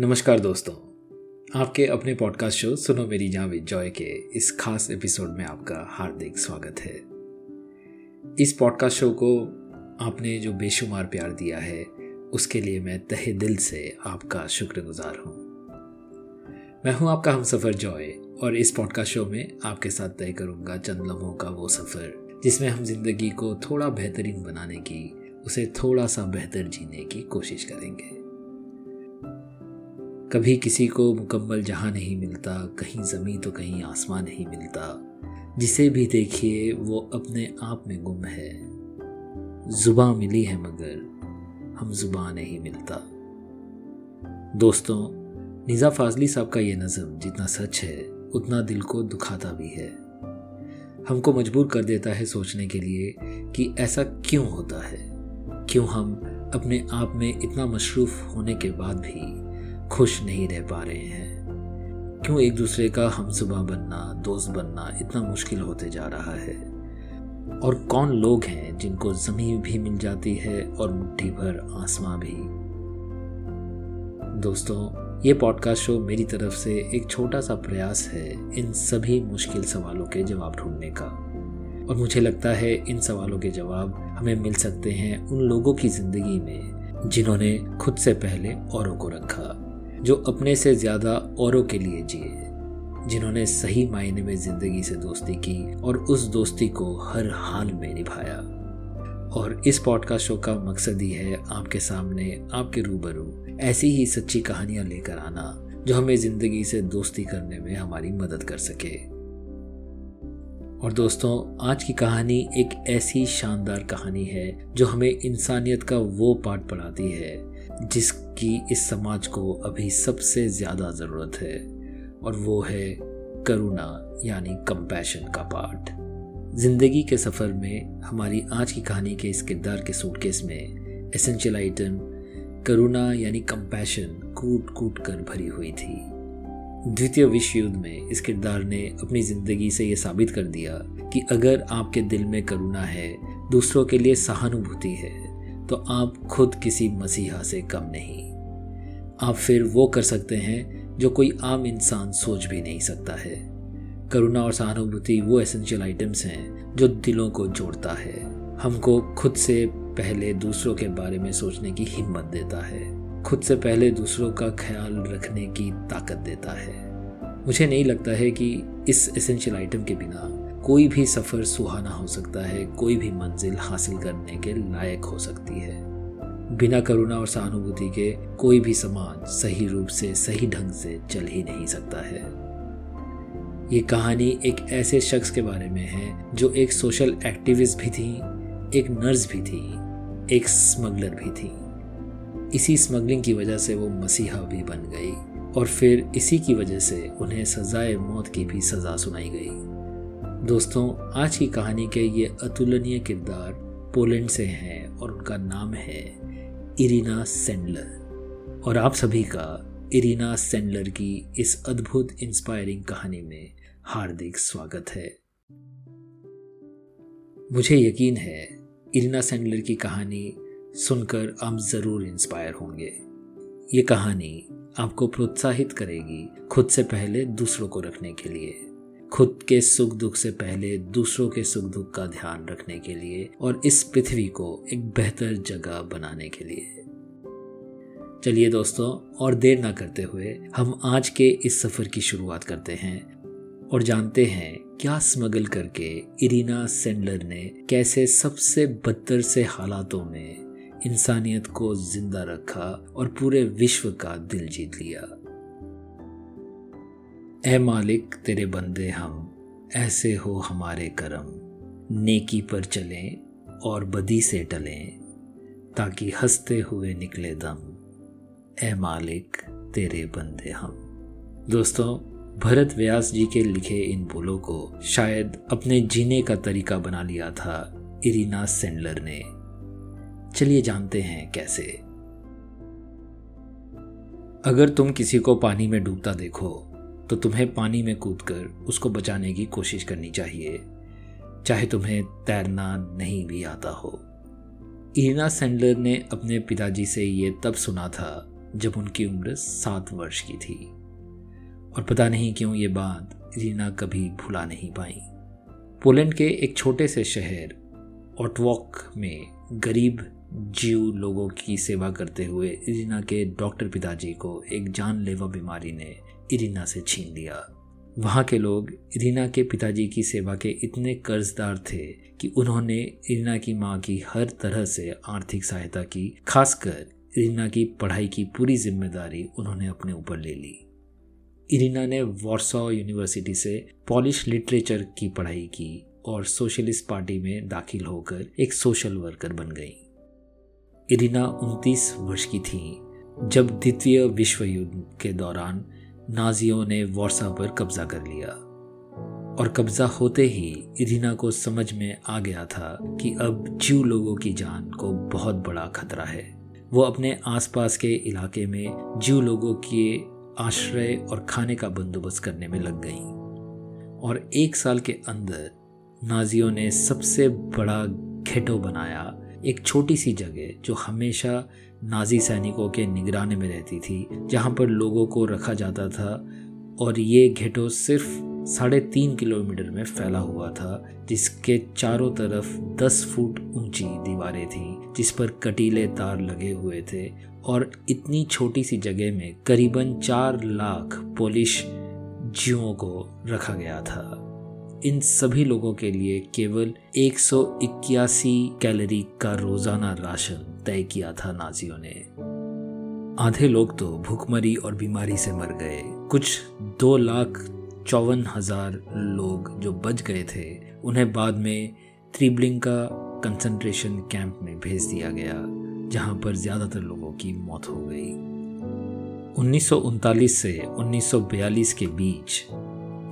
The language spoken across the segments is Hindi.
नमस्कार दोस्तों। आपके अपने पॉडकास्ट शो सुनो मेरी जहाँ जॉय के इस खास एपिसोड में आपका हार्दिक स्वागत है। इस पॉडकास्ट शो को आपने जो बेशुमार प्यार दिया है, उसके लिए मैं तहे दिल से आपका शुक्रगुजार हूँ। मैं हूँ आपका हम सफ़र जॉय और इस पॉडकास्ट शो में आपके साथ तय करूँगा चंद लम्हों का वो सफ़र, जिसमें हम ज़िंदगी को थोड़ा बेहतरीन बनाने की, उसे थोड़ा सा बेहतर जीने की कोशिश करेंगे। कभी किसी को मुकम्मल जहाँ नहीं मिलता, कहीं ज़मीन तो कहीं आसमान नहीं मिलता। जिसे भी देखिए, वो अपने आप में गुम है। जुबा मिली है मगर हम जुबा नहीं मिलता। दोस्तों, निज़ा फाजली साहब का ये नज़म जितना सच है, उतना दिल को दुखाता भी है। हमको मजबूर कर देता है सोचने के लिए कि ऐसा क्यों होता है? क्यों हम अपने आप में इतना मशरूफ होने के बाद भी खुश नहीं रह पा रहे हैं। क्यों एक दूसरे का हम सुबह बनना, दोस्त बनना इतना मुश्किल होते जा रहा है? और कौन लोग हैं जिनको ज़मीन भी मिल जाती है और मुट्ठी भर आसमां भी? दोस्तों, ये पॉडकास्ट शो मेरी तरफ़ से एक छोटा सा प्रयास है इन सभी मुश्किल सवालों के जवाब ढूँढने का। और मुझे लगता है इन सवालों के जवाब हमें मिल सकते हैं उन लोगों की ज़िंदगी में जिन्होंने खुद से पहले औरों को रखा। जो अपने से ज़्यादा औरों के लिए जिए, जिन्होंने सही मायने में ज़िंदगी से दोस्ती की और उस दोस्ती को हर हाल में निभाया। और इस पॉडकास्ट शो का मकसद ही है आपके सामने, आपके रूबरू, ऐसी ही सच्ची कहानियाँ लेकर आना, जो हमें ज़िंदगी से दोस्ती करने में हमारी मदद कर सके। और दोस्तों, आज की कहानी एक ऐसी शानदार कहानी है, जो हमें इंसानियत का वो पाठ पढ़ाती है जिसकी इस समाज को अभी सबसे ज़्यादा ज़रूरत है, और वो है करुणा यानी कंपैशन का पार्ट ज़िंदगी के सफ़र में, हमारी आज की कहानी के इस किरदार के सूटकेस में एसेंशियल आइटम करुणा यानी कंपैशन कूट कूट कर भरी हुई थी। द्वितीय विश्व युद्ध में इस किरदार ने अपनी ज़िंदगी से ये साबित कर दिया कि अगर आपके दिल में करुणा है, दूसरों के लिए सहानुभूति है। तो आप खुद किसी मसीहा से कम नहीं। आप फिर वो कर सकते हैं जो कोई आम इंसान सोच भी नहीं सकता है। करुणा और सहानुभूति वो एसेंशियल आइटम्स हैं जो दिलों को जोड़ता है। हमको खुद से पहले दूसरों के बारे में सोचने की हिम्मत देता है। खुद से पहले दूसरों का ख्याल रखने की ताकत देता है। मुझे नहीं लगता है कि इस एसेंशियल आइटम के बिना कोई भी सफ़र सुहाना हो सकता है, कोई भी मंजिल हासिल करने के लायक हो सकती है। बिना करुणा और सहानुभूति के कोई भी समाज सही रूप से, सही ढंग से चल ही नहीं सकता है। ये कहानी एक ऐसे शख्स के बारे में है, जो एक सोशल एक्टिविस्ट भी थी, एक नर्स भी थी, एक स्मगलर भी थी। इसी स्मगलिंग की वजह से वो मसीहा भी बन गई और फिर इसी की वजह से उन्हें सजाए मौत की भी सज़ा सुनाई गई। दोस्तों, आज की कहानी के ये अतुलनीय किरदार पोलैंड से हैं और उनका नाम है इरीना सेंडलर। और आप सभी का इरीना सेंडलर की इस अद्भुत इंस्पायरिंग कहानी में हार्दिक स्वागत है। मुझे यकीन है, इरीना सेंडलर की कहानी सुनकर आप ज़रूर इंस्पायर होंगे। ये कहानी आपको प्रोत्साहित करेगी खुद से पहले दूसरों को रखने के लिए। खुद के सुख दुख से पहले दूसरों के सुख दुख का ध्यान रखने के लिए और इस पृथ्वी को एक बेहतर जगह बनाने के लिए। चलिए दोस्तों, और देर ना करते हुए हम आज के इस सफ़र की शुरुआत करते हैं और जानते हैं क्या स्मगल करके इरीना सेंडलर ने कैसे सबसे बदतर से हालातों में इंसानियत को ज़िंदा रखा और पूरे विश्व का दिल जीत लिया। ए मालिक, तेरे बंदे हम, ऐसे हो हमारे करम। नेकी पर चलें और बदी से टलें, ताकि हँसते हुए निकले दम। ए मालिक, तेरे बंदे हम। दोस्तों, भरत व्यास जी के लिखे इन बोलों को शायद अपने जीने का तरीका बना लिया था इरीना सेंडलर ने। चलिए जानते हैं कैसे। अगर तुम किसी को पानी में डूबता देखो तो तुम्हें पानी में कूदकर उसको बचाने की कोशिश करनी चाहिए। चाहे तुम्हें तैरना नहीं भी आता हो। इरिना सेंडलर ने अपने पिताजी से ये तब सुना था, जब उनकी उम्र सात वर्ष की थी। और पता नहीं क्यों ये बात इरिना कभी भुला नहीं पाई। पोलैंड के एक छोटे से शहर, ऑटवॉक में गरीब जीव लोगों की सेवा करते हुए इरिना के डॉक्टर पिताजी को एक जानलेवा बीमारी ने इरिना से छीन लिया। वहाँ के लोग इरिना के पिताजी की सेवा के इतने कर्जदार थे कि उन्होंने इरिना की माँ की हर तरह से आर्थिक सहायता की, खासकर इरिना की पढ़ाई की पूरी ज़िम्मेदारी उन्होंने अपने ऊपर ले ली। इरिना ने वॉर्सो यूनिवर्सिटी से पॉलिश लिटरेचर की पढ़ाई की और सोशलिस्ट पार्टी में दाखिल होकर एक सोशल वर्कर बन गई। इरिना 29 वर्ष की थी। जब द्वितीय विश्व युद्ध के दौरान नाजियों ने वॉर्सा पर कब्जा कर लिया। और कब्जा होते ही इरिना को समझ में आ गया था कि अब जीव लोगों की जान को बहुत बड़ा खतरा है। वो अपने आसपास के इलाके में जीव लोगों के आश्रय और खाने का बंदोबस्त करने में लग गई। और एक साल के अंदर नाजियों ने सबसे बड़ा घेटो बनाया एक छोटी सी जगह जो हमेशा नाजी सैनिकों के निगरानी में रहती थी, जहाँ पर लोगों को रखा जाता था और ये घेटो सिर्फ़ साढ़े तीन किलोमीटर में फैला हुआ था, जिसके चारों तरफ़ दस फुट ऊँची दीवारें थीं, जिस पर कटीले तार लगे हुए थे और इतनी छोटी सी जगह में करीबन चार लाख पोलिश जीवों को रखा गया था। इन सभी लोगों के लिए केवल एक सौ इक्यासी कैलोरी का रोज़ाना राशन तय किया था नाजियों ने। आधे लोग तो भूखमरी और बीमारी से मर गए। कुछ दो लाख चौवन हज़ार लोग जो बच गए थे, उन्हें बाद में त्रिबलिंका कंसंट्रेशन कैंप में भेज दिया गया, जहाँ पर ज़्यादातर लोगों की मौत हो गई। उन्नीस सौ उनतालीस से 1942 के बीच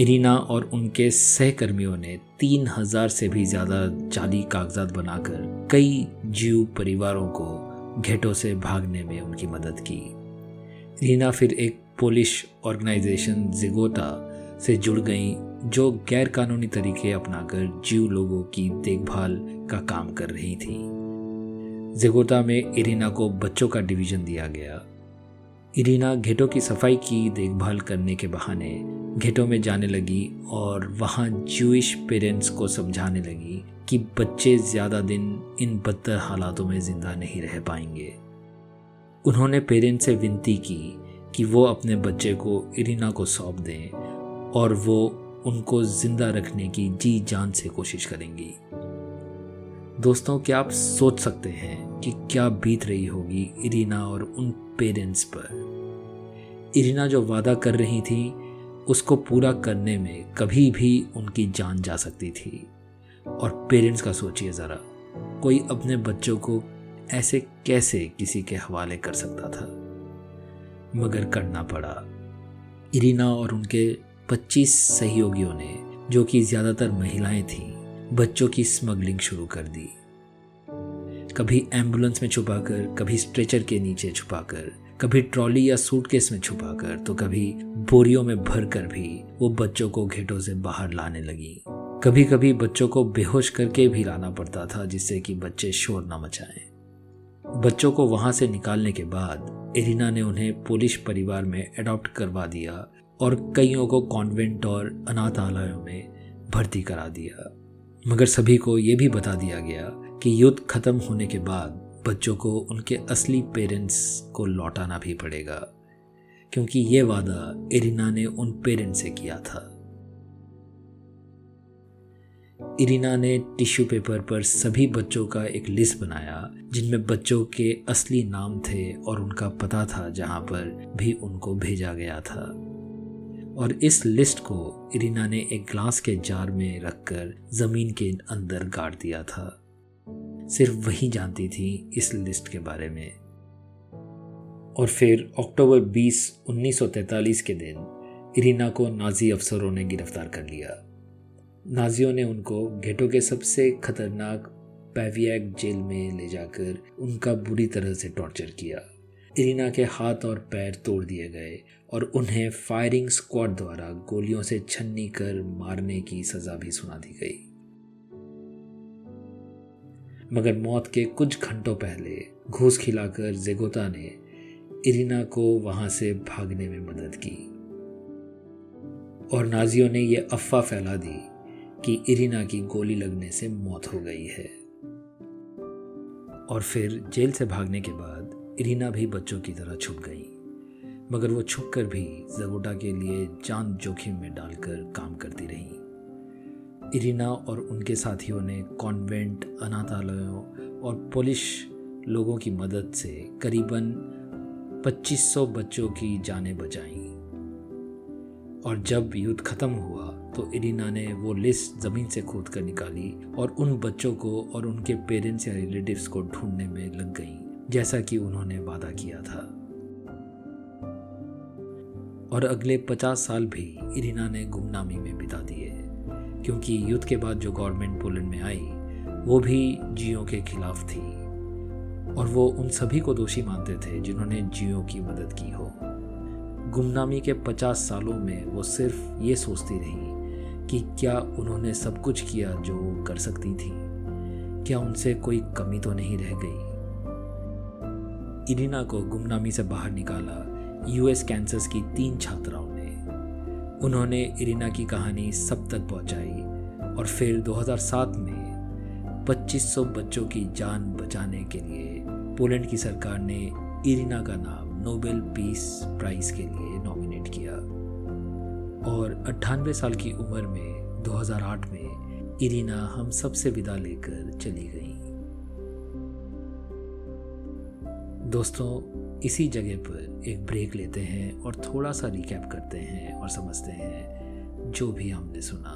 इरीना और उनके सहकर्मियों ने तीन हज़ार से भी ज़्यादा जाली कागजात बनाकर कई जीव परिवारों को घेटों से भागने में उनकी मदद की। रीना फिर एक पोलिश ऑर्गेनाइजेशन जिगोटा से जुड़ गई, जो गैर कानूनी तरीके अपनाकर जीव लोगों की देखभाल का काम कर रही थी। जिगोटा में इरीना को बच्चों का डिवीज़न दिया गया। इरीना घेटों की सफ़ाई की देखभाल करने के बहाने घेटों में जाने लगी और वहाँ जूश पेरेंट्स को समझाने लगी कि बच्चे ज़्यादा दिन इन बदतर हालातों में ज़िंदा नहीं रह पाएँगे। उन्होंने पेरेंट्स से विनती की कि वो अपने बच्चे को इरीना को सौंप दें और वो उनको ज़िंदा रखने की जी जान से कोशिश करेंगी। दोस्तों, क्या आप सोच सकते हैं कि क्या बीत रही होगी इरीना और उन पेरेंट्स पर? इरीना जो वादा कर रही थी, उसको पूरा करने में कभी भी उनकी जान जा सकती थी। और पेरेंट्स का सोचिए ज़रा, कोई अपने बच्चों को ऐसे कैसे किसी के हवाले कर सकता था? मगर करना पड़ा। इरीना और उनके 25 सहयोगियों ने, जो कि ज़्यादातर महिलाएँ थीं, बच्चों की स्मगलिंग शुरू कर दी। कभी एंबुलेंस में छुपाकर, कभी स्ट्रेचर के नीचे छुपाकर कभी ट्रॉली या सूटकेस में छुपाकर तो कभी बोरियों में भर कर भी वो बच्चों को घेटों से बाहर लाने लगी। कभी कभी बच्चों को बेहोश करके भी लाना पड़ता था, जिससे कि बच्चे शोर न मचाएँ। बच्चों को वहाँ से निकालने के बाद एरिना ने उन्हें पुलिस परिवार में अडॉप्ट करवा दिया और कईयों को कॉन्वेंट और अनाथालयों में भर्ती करा दिया। मगर सभी को यह भी बता दिया गया कि युद्ध खत्म होने के बाद बच्चों को, उनके असली पेरेंट्स को लौटाना भी पड़ेगा। क्योंकि ये वादा इरिना ने उन पेरेंट्स से किया था। इरिना ने टिश्यू पेपर पर सभी बच्चों का एक लिस्ट बनाया, जिनमें बच्चों के असली नाम थे और उनका पता था, जहाँ पर भी उनको भेजा गया था। और इस लिस्ट को इरिना ने एक ग्लास के जार में रखकर ज़मीन के अंदर गाड़ दिया था। सिर्फ़ वही जानती थी इस लिस्ट के बारे में। और फिर अक्टूबर 20 1943 के दिन, इरीना को नाजी अफसरों ने गिरफ़्तार कर लिया। नाजियों ने उनको घेटो के सबसे खतरनाक पैवियक जेल में ले जाकर उनका बुरी तरह से टॉर्चर किया। इरीना के हाथ और पैर तोड़ दिए गए और उन्हें फायरिंग स्क्वाड द्वारा गोलियों से छन्नी कर मारने की सज़ा भी सुना दी गई। मगर मौत के कुछ घंटों पहले घूस खिलाकर जेगोता ने इरिना को वहाँ से भागने में मदद की। और नाजियों ने यह अफवाह फैला दी कि इरिना की गोली लगने से मौत हो गई है। और फिर जेल से भागने के बाद इरिना भी बच्चों की तरह छुप गई। मगर वो छुप कर भी जगोटा के लिए जान जोखिम में डालकर काम करती रही। इरिना और उनके साथियों ने कॉन्वेंट, अनाथालयों और पुलिस लोगों की मदद से करीबन 2500 बच्चों की जानें बचाई। और जब युद्ध खत्म हुआ तो इरिना ने वो लिस्ट ज़मीन से खोद कर निकाली और उन बच्चों को और उनके पेरेंट्स या रिलेटिव्स को ढूँढने में लग गई, जैसा कि उन्होंने वादा किया था। और अगले पचास साल भी इरिना ने गुमनामी में बिता दिए। क्योंकि युद्ध के बाद जो गवर्नमेंट पोलैंड में आई, वो भी जियो के खिलाफ थी। और वो उन सभी को दोषी मानते थे जिन्होंने जियो की मदद की हो। गुमनामी के पचास सालों में वो सिर्फ़ ये सोचती रही कि क्या उन्होंने सब कुछ किया जो कर सकती थी। क्या उनसे कोई कमी तो नहीं रह गई? इरिना को गुमनामी से बाहर निकाला यूएस कैंसस की तीन छात्राओं उन्होंने इरिना की कहानी सब तक पहुंचाई और फिर 2007 में 2500 बच्चों की जान बचाने के लिए पोलैंड की सरकार ने इरिना का नाम नोबेल पीस प्राइज के लिए नॉमिनेट किया। और अट्ठानवे साल की उम्र में 2008 में इरिना हम सबसे विदा लेकर चली गई। दोस्तों इसी जगह पर एक ब्रेक लेते हैं और थोड़ा सा रिकैप करते हैं और समझते हैं जो भी हमने सुना।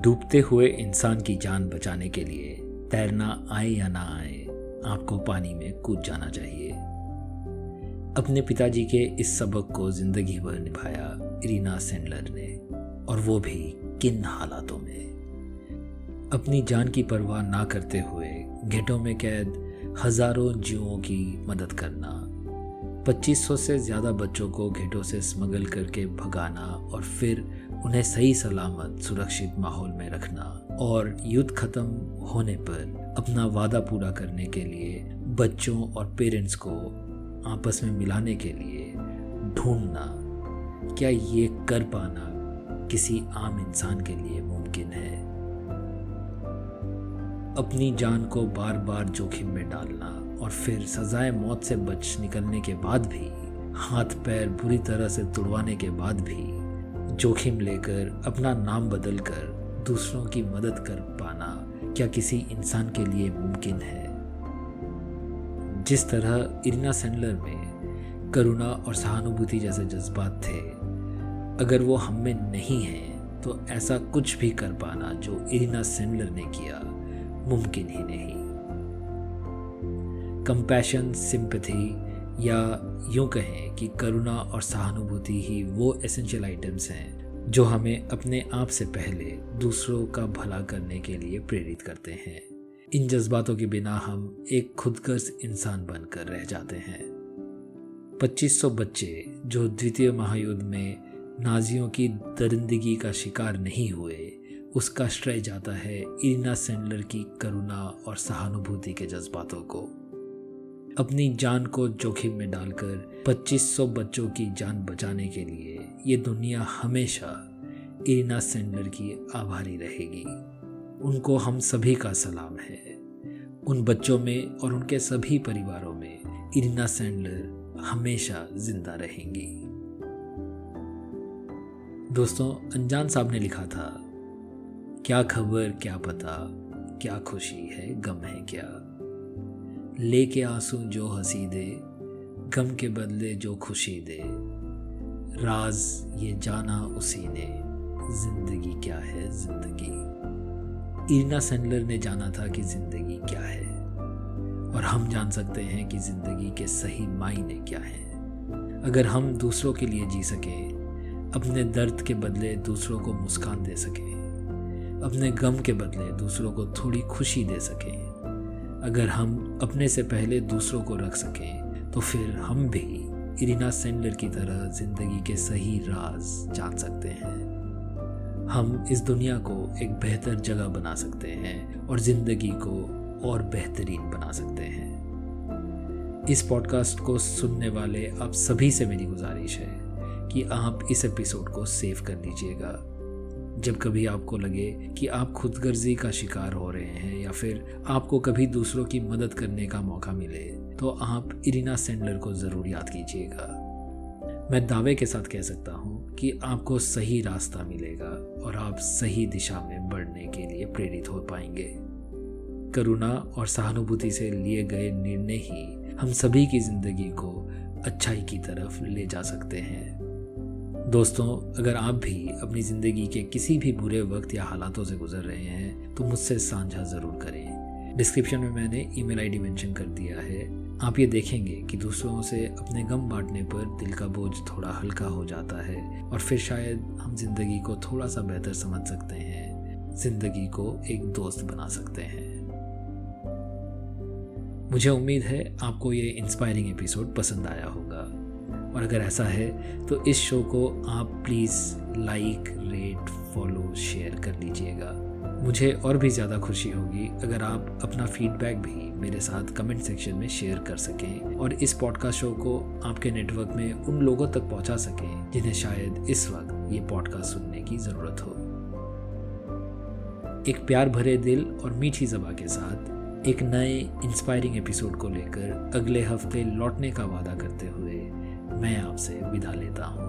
डूबते हुए इंसान की जान बचाने के लिए तैरना आए या ना आए, आपको पानी में कूद जाना चाहिए। अपने पिताजी के इस सबक को ज़िंदगी भर निभाया इरीना सेंडलर ने, और वो भी किन हालातों में। अपनी जान की परवाह ना करते हुए घेटों में कैद हज़ारों जीवों की मदद करना 2500 से ज़्यादा बच्चों को घेटों से स्मगल करके भगाना और फिर उन्हें सही सलामत, सुरक्षित माहौल में रखना और युद्ध खत्म होने पर अपना वादा पूरा करने के लिए बच्चों और पेरेंट्स को आपस में मिलाने के लिए ढूंढना। क्या ये कर पाना किसी आम इंसान के लिए मुमकिन है? अपनी जान को बार बार जोखिम में डालना और फिर सजाए मौत से बच निकलने के बाद भी, हाथ पैर बुरी तरह से तुड़वाने के बाद भी, जोखिम लेकर अपना नाम बदल कर दूसरों की मदद कर पाना क्या किसी इंसान के लिए मुमकिन है? जिस तरह इरिना सेंडलर में करुणा और सहानुभूति जैसे जज्बात थे, अगर वो हम में नहीं है तो ऐसा कुछ भी कर पाना जो इरिना सेंडलर ने किया। मुमकिन ही नहीं। कंपैशन सिंपथी या यूँ कहें कि करुणा और सहानुभूति ही वो एसेंशियल आइटम्स हैं, जो हमें अपने आप से पहले दूसरों का भला करने के लिए प्रेरित करते हैं। इन जज्बातों के बिना हम एक खुदगर्ज इंसान बनकर रह जाते हैं। 2500 बच्चे जो द्वितीय महायुद्ध में नाजियों की दरिंदगी का शिकार नहीं हुए उसका श्रेय जाता है इरिना सेंडलर की करुणा और सहानुभूति के जज्बातों को। अपनी जान को जोखिम में डालकर 2500 बच्चों की जान बचाने के लिए ये दुनिया हमेशा इरिना सेंडलर की आभारी रहेगी। उनको हम सभी का सलाम है। उन बच्चों में और उनके सभी परिवारों में इरिना सेंडलर हमेशा ज़िंदा रहेंगी। दोस्तों, अनजान साहब ने लिखा था क्या खबर, क्या पता, क्या खुशी है, गम है क्या? लेके आँसू जो हँसी दे, गम के बदले जो खुशी दे। राज, ये जाना उसी ने, ज़िंदगी क्या है, ज़िंदगी। इरना सेंडलर ने जाना था कि ज़िंदगी क्या है, और हम जान सकते हैं कि ज़िंदगी के सही मायने क्या हैं। अगर हम दूसरों के लिए जी सकें, अपने दर्द के बदले दूसरों को मुस्कान दे सकें। अपने गम के बदले दूसरों को थोड़ी खुशी दे सकें। अगर हम अपने से पहले दूसरों को रख सकें तो फिर हम भी इरिना सेंडलर की तरह ज़िंदगी के सही राज जान सकते हैं। हम इस दुनिया को एक बेहतर जगह बना सकते हैं और ज़िंदगी को और बेहतरीन बना सकते हैं। इस पॉडकास्ट को सुनने वाले आप सभी से मेरी गुजारिश है कि आप इस एपिसोड को सेव कर लीजिएगा जब कभी आपको लगे कि आप खुदगर्जी का शिकार हो रहे हैं या फिर आपको कभी दूसरों की मदद करने का मौका मिले तो आप इरिना सेंडलर को ज़रूर याद कीजिएगा। मैं दावे के साथ कह सकता हूँ कि आपको सही रास्ता मिलेगा और आप सही दिशा में बढ़ने के लिए प्रेरित हो पाएँगे। करुणा और सहानुभूति से लिए गए निर्णय ही हम सभी की ज़िंदगी को अच्छाई की तरफ़ ले जा सकते हैं। दोस्तों, अगर आप भी अपनी ज़िंदगी के किसी भी बुरे वक्त या हालातों से गुजर रहे हैं तो मुझसे साझा ज़रूर करें। डिस्क्रिप्शन में मैंने ईमेल आईडी मेंशन कर दिया है। आप ये देखेंगे कि दूसरों से अपने गम बांटने पर दिल का बोझ थोड़ा हल्का हो जाता है और फिर शायद हम ज़िंदगी को थोड़ा सा बेहतर समझ सकते हैं, ज़िंदगी को एक दोस्त बना सकते हैं। मुझे उम्मीद है आपको ये इंस्पायरिंग एपिसोड पसंद आया होगा। और अगर ऐसा है तो इस शो को आप please like rate follow share कर लीजिएगा। मुझे और भी ज़्यादा खुशी होगी अगर आप अपना फीडबैक भी मेरे साथ कमेंट सेक्शन में शेयर कर सकें और इस पॉडकास्ट शो को आपके नेटवर्क में उन लोगों तक पहुँचा सकें जिन्हें शायद इस वक्त ये पॉडकास्ट सुनने की ज़रूरत हो। एक प्यार भरे दिल और मीठी जबा के साथ एक नए इंस्पायरिंग एपिसोड को लेकर अगले हफ़्ते लौटने का वादा करते हुए मैं आपसे विदा लेता हूँ।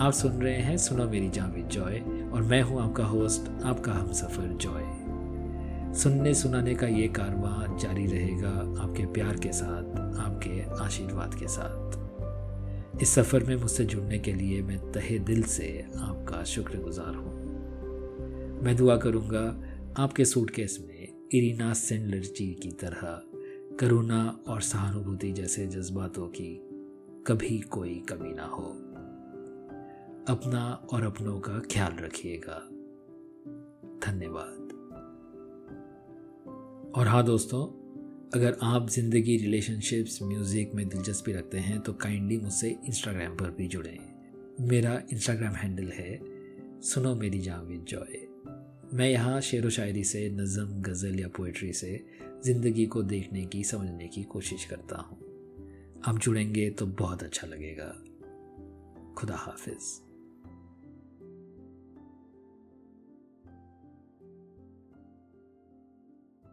आप सुन रहे हैं सुनो मेरी जावेद जॉय, और मैं हूँ आपका होस्ट, आपका हम सफ़र जॉय। सुनने सुनाने का ये कारवां जारी रहेगा आपके प्यार के साथ, आपके आशीर्वाद के साथ। इस सफ़र में मुझसे जुड़ने के लिए मैं तहे दिल से आपका शुक्रगुजार हूँ। मैं दुआ करूँगा आपके सूटकेस में इरीना सेंडलर जी की तरह, करुणा और सहानुभूति जैसे जज्बातों की कभी कोई कमी ना हो। अपना और अपनों का ख्याल रखिएगा। धन्यवाद। और हाँ दोस्तों, अगर आप ज़िंदगी रिलेशनशिप्स, म्यूज़िक में दिलचस्पी रखते हैं तो काइंडली मुझसे इंस्टाग्राम पर भी जुड़ें। मेरा इंस्टाग्राम हैंडल है सुनो मेरी जावेद जॉय। मैं यहाँ शेर व शायरी से, नज़म, गज़ल या पोइट्री से ज़िंदगी को देखने की, समझने की कोशिश करता हूँ। आप जुड़ेंगे तो बहुत अच्छा लगेगा। खुदा हाफिज़।